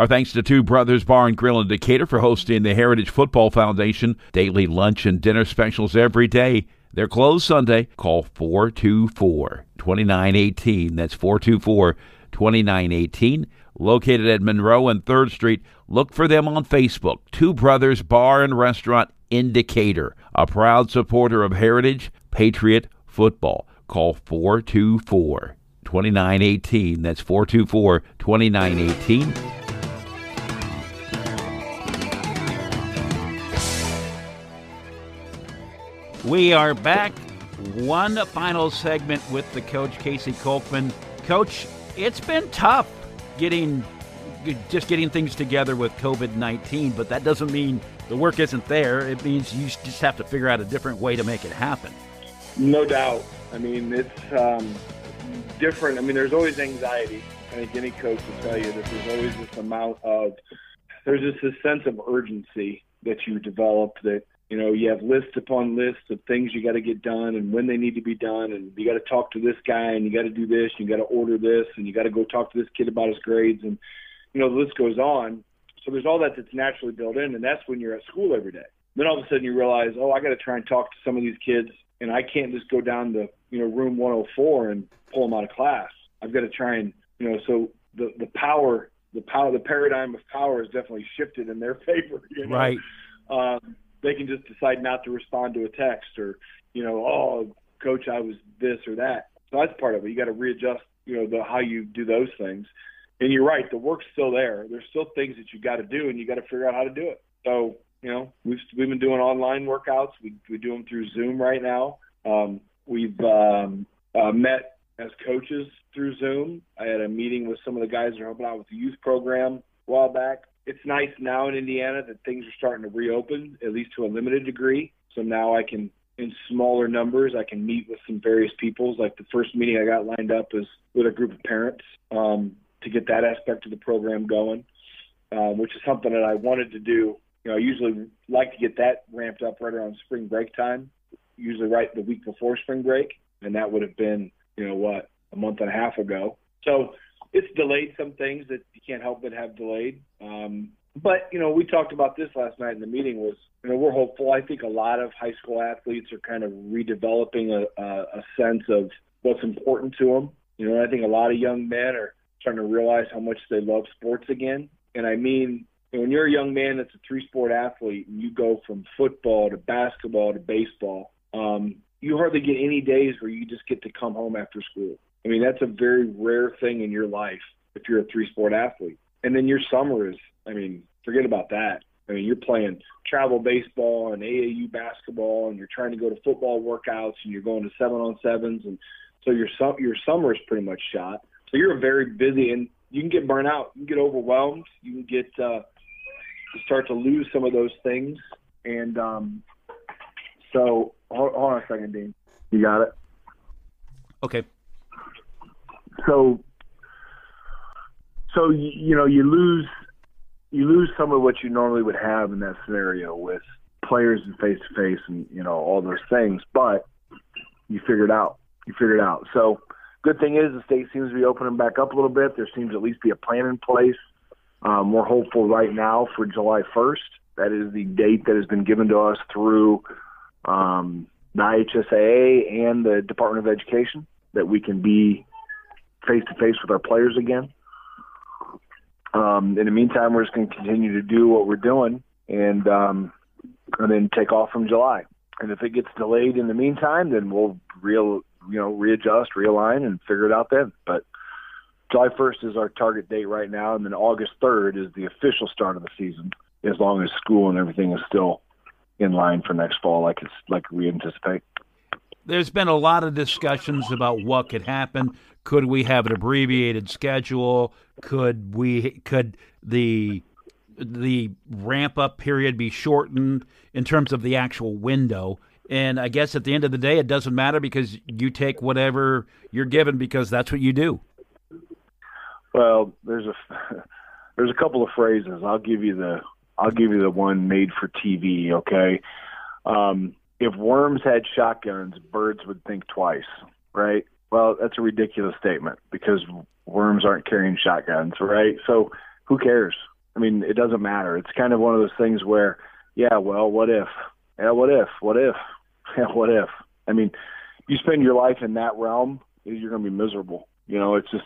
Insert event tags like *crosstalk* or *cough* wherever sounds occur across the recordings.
Our thanks to Two Brothers Bar and Grill in Decatur for hosting the Heritage Football Foundation daily lunch and dinner specials every day. They're closed Sunday. Call 424 2918. That's 424 2918. Located at Monroe and 3rd Street. Look for them on Facebook. Two Brothers Bar and Restaurant in Decatur, a proud supporter of Heritage Patriot football. Call 424 2918. That's 424 2918. We are back. One final segment with the coach, Casey Kolkman. Coach, it's been tough getting just getting things together with COVID 19, but that doesn't mean the work isn't there. It means you just have to figure out a different way to make it happen. No doubt. I mean, it's um, different. I mean, there's always anxiety. I think any coach will tell you that there's always this amount of, there's just this sense of urgency that you develop that, you know, you have lists upon lists of things you got to get done and when they need to be done. And you got to talk to this guy and you got to do this, and you got to order this, and you got to go talk to this kid about his grades. And, you know, the list goes on. So there's all that that's naturally built in. And that's when you're at school every day. Then all of a sudden you realize, oh, I got to try and talk to some of these kids and I can't just go down to you know room 104 and pull them out of class. I've got to try and you know so the the power the power the paradigm of power has definitely shifted in their *laughs* favor. You know? Right. Um, they can just decide not to respond to a text or you know oh coach I was this or that. So that's part of it. You got to readjust you know the how you do those things. And you're right, the work's still there. There's still things that you got to do, and you got to figure out how to do it. So you know, we've we've been doing online workouts. We we do them through Zoom right now. Um, we've um, uh, met as coaches through Zoom. I had a meeting with some of the guys that are helping out with the youth program a while back. It's nice now in Indiana that things are starting to reopen, at least to a limited degree. So now I can, in smaller numbers, I can meet with some various peoples. Like the first meeting I got lined up is with a group of parents um, to get that aspect of the program going, um, which is something that I wanted to do you know, I usually like to get that ramped up right around spring break time, usually right the week before spring break, and that would have been, you know, what a month and a half ago. So it's delayed some things that you can't help but have delayed. Um, but you know, we talked about this last night in the meeting. Was you know, we're hopeful. I think a lot of high school athletes are kind of redeveloping a, a, a sense of what's important to them. You know, I think a lot of young men are starting to realize how much they love sports again. And I mean when you're a young man that's a three sport athlete and you go from football to basketball to baseball, um, you hardly get any days where you just get to come home after school. I mean, that's a very rare thing in your life if you're a three sport athlete. And then your summer is, I mean, forget about that. I mean, you're playing travel baseball and AAU basketball, and you're trying to go to football workouts, and you're going to seven on sevens, and so your your summer is pretty much shot. So you're very busy, and you can get burnt out, you can get overwhelmed, you can get uh, start to lose some of those things. And um, so, hold, hold on a second, Dean. You got it. Okay. So, so you, know, you lose you lose some of what you normally would have in that scenario with players and face to face and you know all those things, but you figure it out. You figure it out. So, good thing is the state seems to be opening back up a little bit. There seems to at least be a plan in place. Um, we're hopeful right now for July 1st. That is the date that has been given to us through um, the IHSAA and the Department of Education that we can be face to face with our players again. Um, in the meantime, we're just going to continue to do what we're doing and um, and then take off from July. And if it gets delayed in the meantime, then we'll real you know readjust, realign, and figure it out then. But July 1st is our target date right now, and then August 3rd is the official start of the season, as long as school and everything is still in line for next fall, like it's like we anticipate. There's been a lot of discussions about what could happen. Could we have an abbreviated schedule? Could we? Could the the ramp up period be shortened in terms of the actual window? And I guess at the end of the day, it doesn't matter because you take whatever you're given because that's what you do. Well, there's a *laughs* there's a couple of phrases. I'll give you the I'll give you the one made for TV. Okay, um, if worms had shotguns, birds would think twice. Right? Well, that's a ridiculous statement because worms aren't carrying shotguns, right? So who cares? I mean, it doesn't matter. It's kind of one of those things where, yeah, well, what if? Yeah, what if? What if? *laughs* Yeah, what if? I mean, you spend your life in that realm, you're going to be miserable. You know, it's just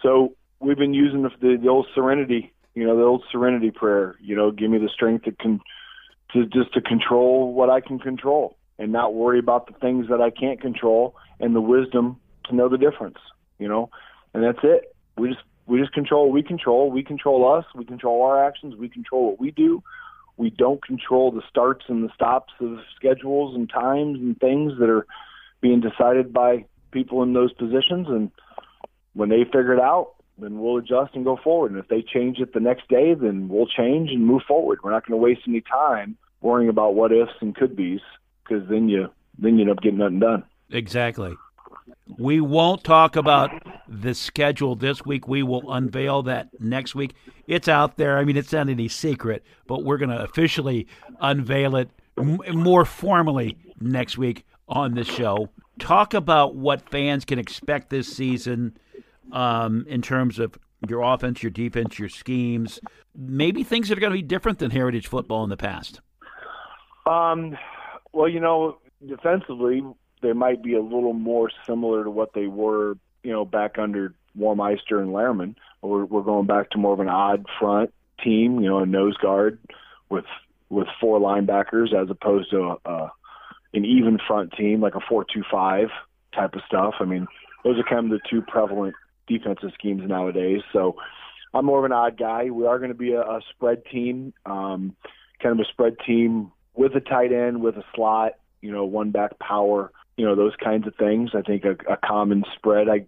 so we've been using the, the, the old serenity, you know, the old serenity prayer. You know, give me the strength to con- to just to control what I can control and not worry about the things that I can't control and the wisdom to know the difference. You know, and that's it. We just we just control. We control. We control us. We control our actions. We control what we do. We don't control the starts and the stops of schedules and times and things that are being decided by people in those positions. And when they figure it out, then we'll adjust and go forward. And if they change it the next day, then we'll change and move forward. We're not going to waste any time worrying about what ifs and could be's because then you then you end up getting nothing done. Exactly. We won't talk about the schedule this week. We will unveil that next week. It's out there. I mean, it's not any secret, but we're going to officially unveil it m- more formally next week on the show. Talk about what fans can expect this season um, in terms of your offense, your defense, your schemes. Maybe things are going to be different than Heritage football in the past. Um, well, you know, defensively, they might be a little more similar to what they were, you know, back under Warmeister and Lehrman. We're, we're going back to more of an odd front team, you know, a nose guard with with four linebackers as opposed to a, a, an even front team like a four-two-five type of stuff. I mean, those are kind of the two prevalent defensive schemes nowadays. So I'm more of an odd guy. We are going to be a, a spread team, um, kind of a spread team with a tight end, with a slot, you know, one back power, you know those kinds of things. I think a, a common spread. I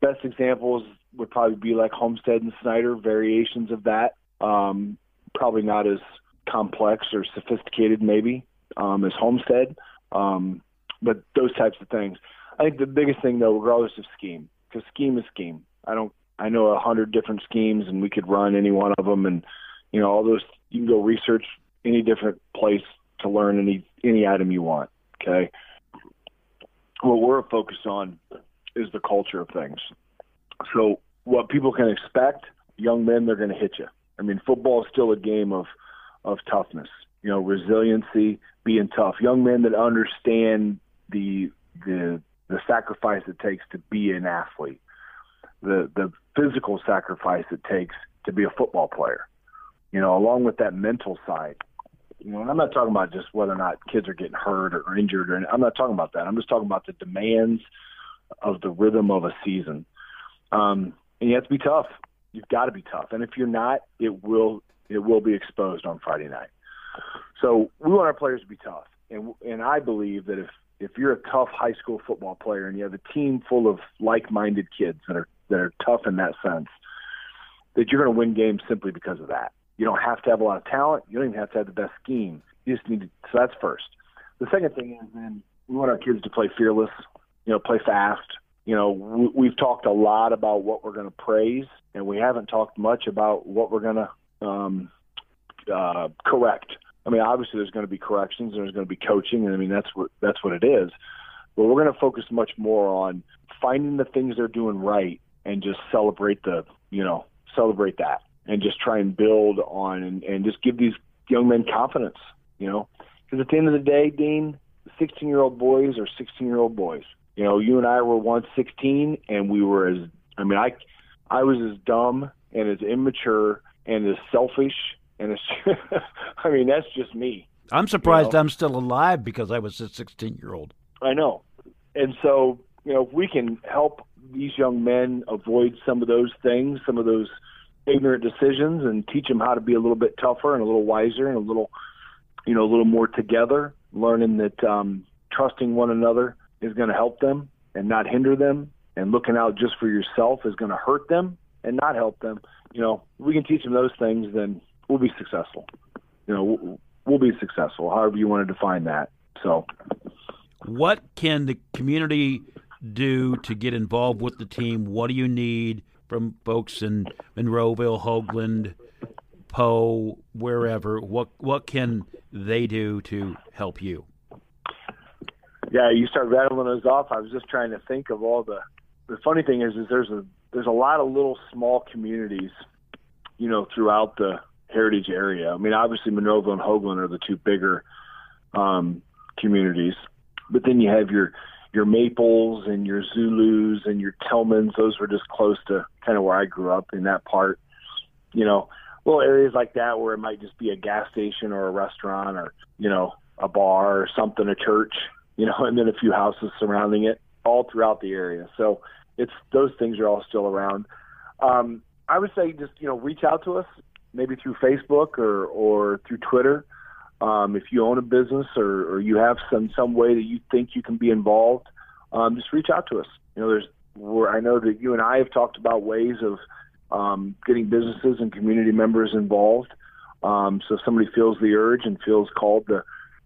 best examples would probably be like Homestead and Snider, variations of that. Um, probably not as complex or sophisticated maybe um, as Homestead, um, but those types of things. I think the biggest thing though, regardless of scheme, because scheme is scheme. I don't. I know a hundred different schemes, and we could run any one of them, and you know all those. You can go research any different place to learn any any item you want. Okay, what we're focused on is the culture of things. So what people can expect, young men, they're going to hit you. I mean, football is still a game of of toughness, you know, resiliency, being tough. Young men that understand the the the sacrifice it takes to be an athlete, the the physical sacrifice it takes to be a football player. You know, along with that mental side, you know, I'm not talking about just whether or not kids are getting hurt or injured, or I'm not talking about that. I'm just talking about the demands of the rhythm of a season. Um, and you have to be tough. You've got to be tough, and if you're not, it will it will be exposed on Friday night. So we want our players to be tough, and and I believe that if if you're a tough high school football player and you have a team full of like-minded kids that are that are tough in that sense, that you're going to win games simply because of that. You don't have to have a lot of talent. You don't even have to have the best scheme. You just need to. So that's first. The second thing is then we want our kids to play fearless. You know, play fast. You know, we, we've talked a lot about what we're going to praise, and we haven't talked much about what we're going to um, uh, correct. I mean, obviously there's going to be corrections, and there's going to be coaching, and I mean that's what that's what it is. But we're going to focus much more on finding the things they're doing right and just celebrate the you know celebrate that and just try and build on and, and just give these young men confidence, you know. Because at the end of the day, Dean, 16 year old boys are 16 year old boys. You know, you and I were once 16, and we were as, I mean, I, I was as dumb and as immature and as selfish and as, *laughs* I mean, that's just me. I'm surprised you know? I'm still alive because I was a 16 year old. I know. And so, you know, if we can help these young men avoid some of those things, some of those ignorant decisions and teach them how to be a little bit tougher and a little wiser and a little, you know, a little more together, learning that um, trusting one another is going to help them and not hinder them, and looking out just for yourself is going to hurt them and not help them. You know, we can teach them those things, then we'll be successful. You know, we'll, we'll be successful, however you want to define that. So, what can the community do to get involved with the team? What do you need? from folks in Monroeville, Hoagland, Poe, wherever. What what can they do to help you? Yeah, you start rattling those off. I was just trying to think of all the. The funny thing is, is there's a there's a lot of little small communities you know, throughout the heritage area. I mean, obviously Monroeville and Hoagland are the two bigger um, communities, but then you have your your Maples and your Zulus and your Tillmans. Those were just close to kind of where I grew up in that part. You know, little areas like that where it might just be a gas station or a restaurant or you know a bar or something, a church. You know, *laughs* and then a few houses surrounding it, all throughout the area. So it's those things are all still around. Um, I would say just you know reach out to us maybe through Facebook or or through Twitter. Um, if you own a business or, or you have some some way that you think you can be involved, um, just reach out to us. You know, there's where I know that you and I have talked about ways of um, getting businesses and community members involved. Um, so if somebody feels the urge and feels called to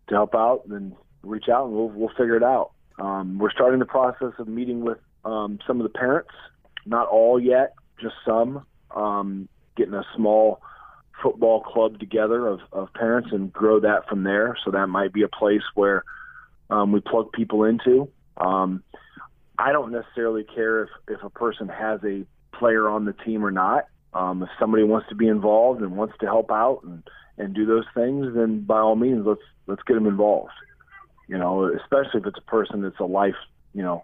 to help out, then reach out and we'll we'll figure it out. Um, we're starting the process of meeting with um, some of the parents, not all yet, just some, um, getting a small football club together of, of parents and grow that from there. So that might be a place where um, we plug people into. Um, I don't necessarily care if, if a person has a player on the team or not. Um, if somebody wants to be involved and wants to help out and, and do those things, then by all means, let's let's get them involved. You know, especially if it's a person that's a life, you know,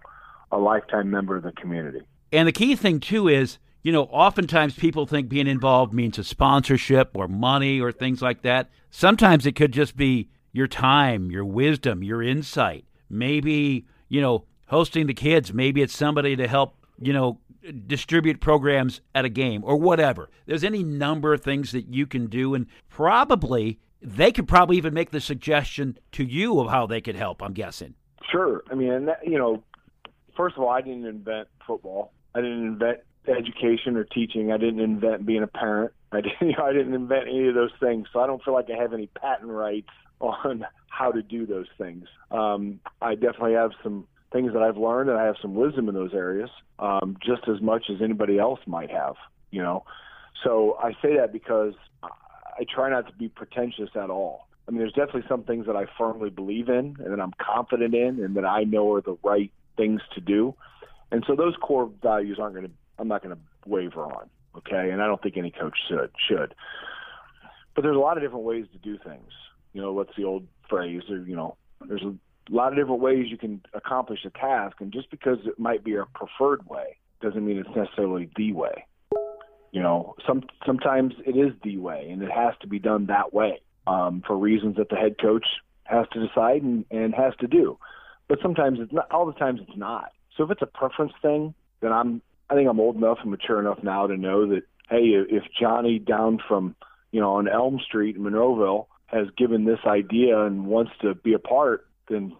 a lifetime member of the community. And the key thing too is you know, oftentimes people think being involved means a sponsorship or money or things like that. Sometimes it could just be your time, your wisdom, your insight. Maybe, you know, hosting the kids. Maybe it's somebody to help, you know, distribute programs at a game or whatever. There's any number of things that you can do. And probably they could probably even make the suggestion to you of how they could help, I'm guessing. Sure. I mean, you know, first of all, I didn't invent football. I didn't invent education or teaching. I didn't invent being a parent. I *laughs* didn't, you know, I didn't invent any of those things. So I don't feel like I have any patent rights on how to do those things. Um, I definitely have some things that I've learned, and I have some wisdom in those areas, um, just as much as anybody else might have. You know, so I say that because I try not to be pretentious at all. I mean, there's definitely some things that I firmly believe in and that I'm confident in and that I know are the right things to do. And so those core values aren't going to I'm not going to waver on. Okay, and I don't think any coach should should. But there's a lot of different ways to do things. You know, what's the old phrase? Or you know, there's a lot of different ways you can accomplish a task, and just because it might be a preferred way doesn't mean it's necessarily the way. You know, some sometimes it is the way, and it has to be done that way um, for reasons that the head coach has to decide and, and has to do. But sometimes it's not. All the times it's not. So if it's a preference thing, then I'm I think I'm old enough and mature enough now to know that hey, if Johnny down from you know on Elm Street in Monroeville has given this idea and wants to be a part, then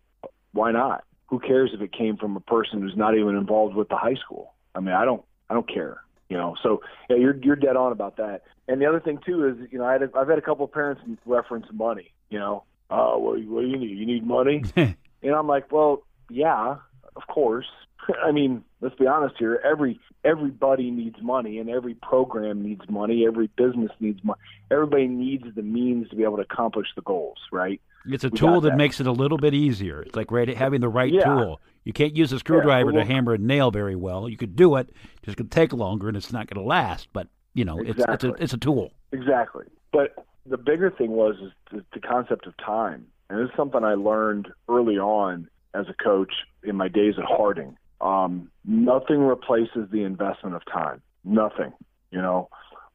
why not? Who cares if it came from a person who's not even involved with the high school? I mean, I don't, I don't care. You know, so yeah, you're you're dead on about that. And the other thing too is, you know, I had a, I've had a couple of parents reference money. You know, uh, what, what do you need? You need money? *laughs* and I'm like, well, yeah, of course. *laughs* I mean, let's be honest here. Every everybody needs money, and every program needs money. Every business needs money. Everybody needs the means to be able to accomplish the goals, right? It's a we tool that, that, makes it a little bit easier. It's like right, having the right yeah. tool. You can't use a screwdriver yeah, well, to hammer a nail very well. You could do it, just going to take longer, and it's not going to last. But you know, exactly. it's it's a, it's a tool. Exactly. But the bigger thing was is the, the concept of time, and this is something I learned early on as a coach in my days at Harding um, nothing replaces the investment of time. Nothing. You know,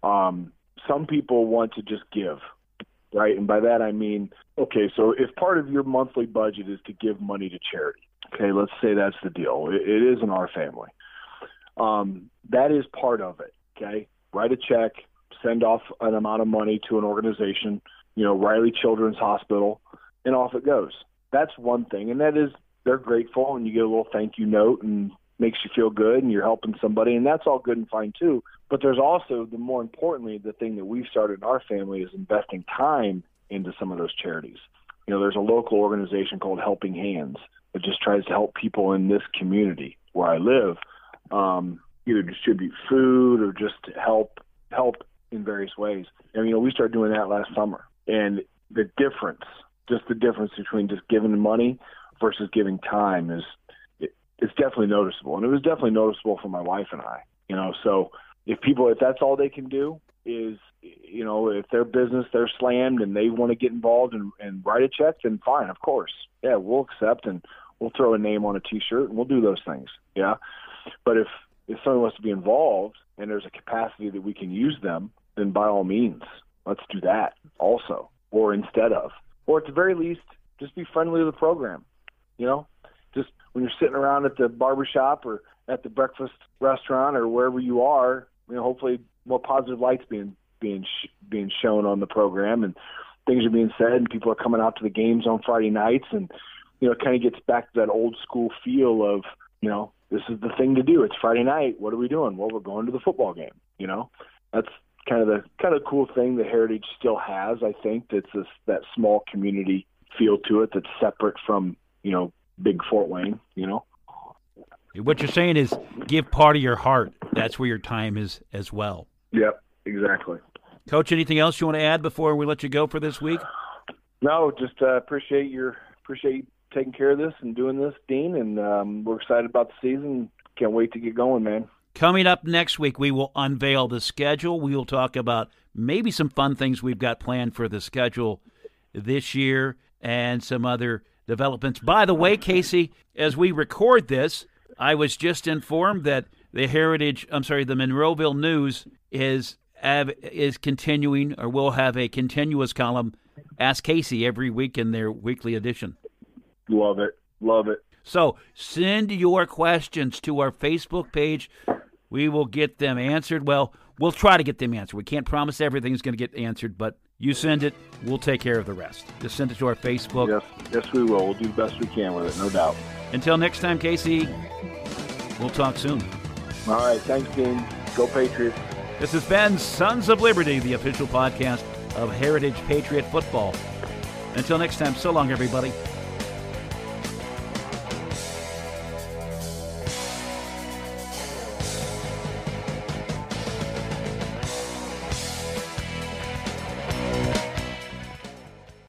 um, some people want to just give, right? And by that I mean, okay, so if part of your monthly budget is to give money to charity, okay, let's say that's the deal. it, it is in our family. Um, that is part of it. Okay, write a check, send off an amount of money to an organization, you know, Riley Children's Hospital, and off it goes. That's one thing, and that is they're grateful and you get a little thank you note and makes you feel good and you're helping somebody and that's all good and fine too. But there's also the more importantly the thing that we've started in our family is investing time into some of those charities. You know there's a local organization called helping hands that just tries to help people in this community where i live um, either distribute food or just help help in various ways. And you know we started doing that last summer. And the difference just the difference between just giving money versus giving time is it, it's definitely noticeable, and it was definitely noticeable for my wife and I. You know, so if people if that's all they can do, is, you know, if their business they're slammed and they want to get involved and, and write a check, then fine, of course, yeah, we'll accept and we'll throw a name on a T-shirt and we'll do those things, yeah. But if if someone wants to be involved and there's a capacity that we can use them, then by all means, let's do that also, or instead of, or at the very least, just be friendly to the program. You know, just when you're sitting around at the barbershop or at the breakfast restaurant or wherever you are, you know, hopefully more positive lights being being sh- being shown on the program and things are being said and people are coming out to the games on Friday nights and you know it kind of gets back to that old school feel of you know this is the thing to do. It's Friday night. What are we doing? Well we're going to the football game you know? That's kind of the kind of cool thing that Heritage still has I think that's this that small community feel to it that's separate from you know big Fort Wayne you know what you're saying is give part of your heart. That's where your time is as well. Yep, exactly. Coach, anything else you want to add before we let you go for this week? No, just uh, appreciate your appreciate you taking care of this and doing this, Dean. And um, we're excited about the season. Can't wait to get going, man. Coming up next week, we will unveil the schedule. We will talk about maybe some fun things we've got planned for the schedule this year and some other developments. By the way, Casey, as we record this, I was just informed that the Heritage, I'm sorry, the Monroeville News is is continuing or will have a continuous column. Ask Casey every week in their weekly edition. Love it, love it. So send your questions to our Facebook page. We will get them answered. Well, we'll try to get them answered. We can't promise everything's going to get answered, but you send it, we'll take care of the rest. Just send it to our Facebook. Yes, yes, we will. We'll do the best we can with it, no doubt. Until next time, Casey, we'll talk soon. All right. Thanks, Dean. Go Patriots. This has been Sons of Liberty, the official podcast of Heritage Patriot Football. Until next time, so long, everybody.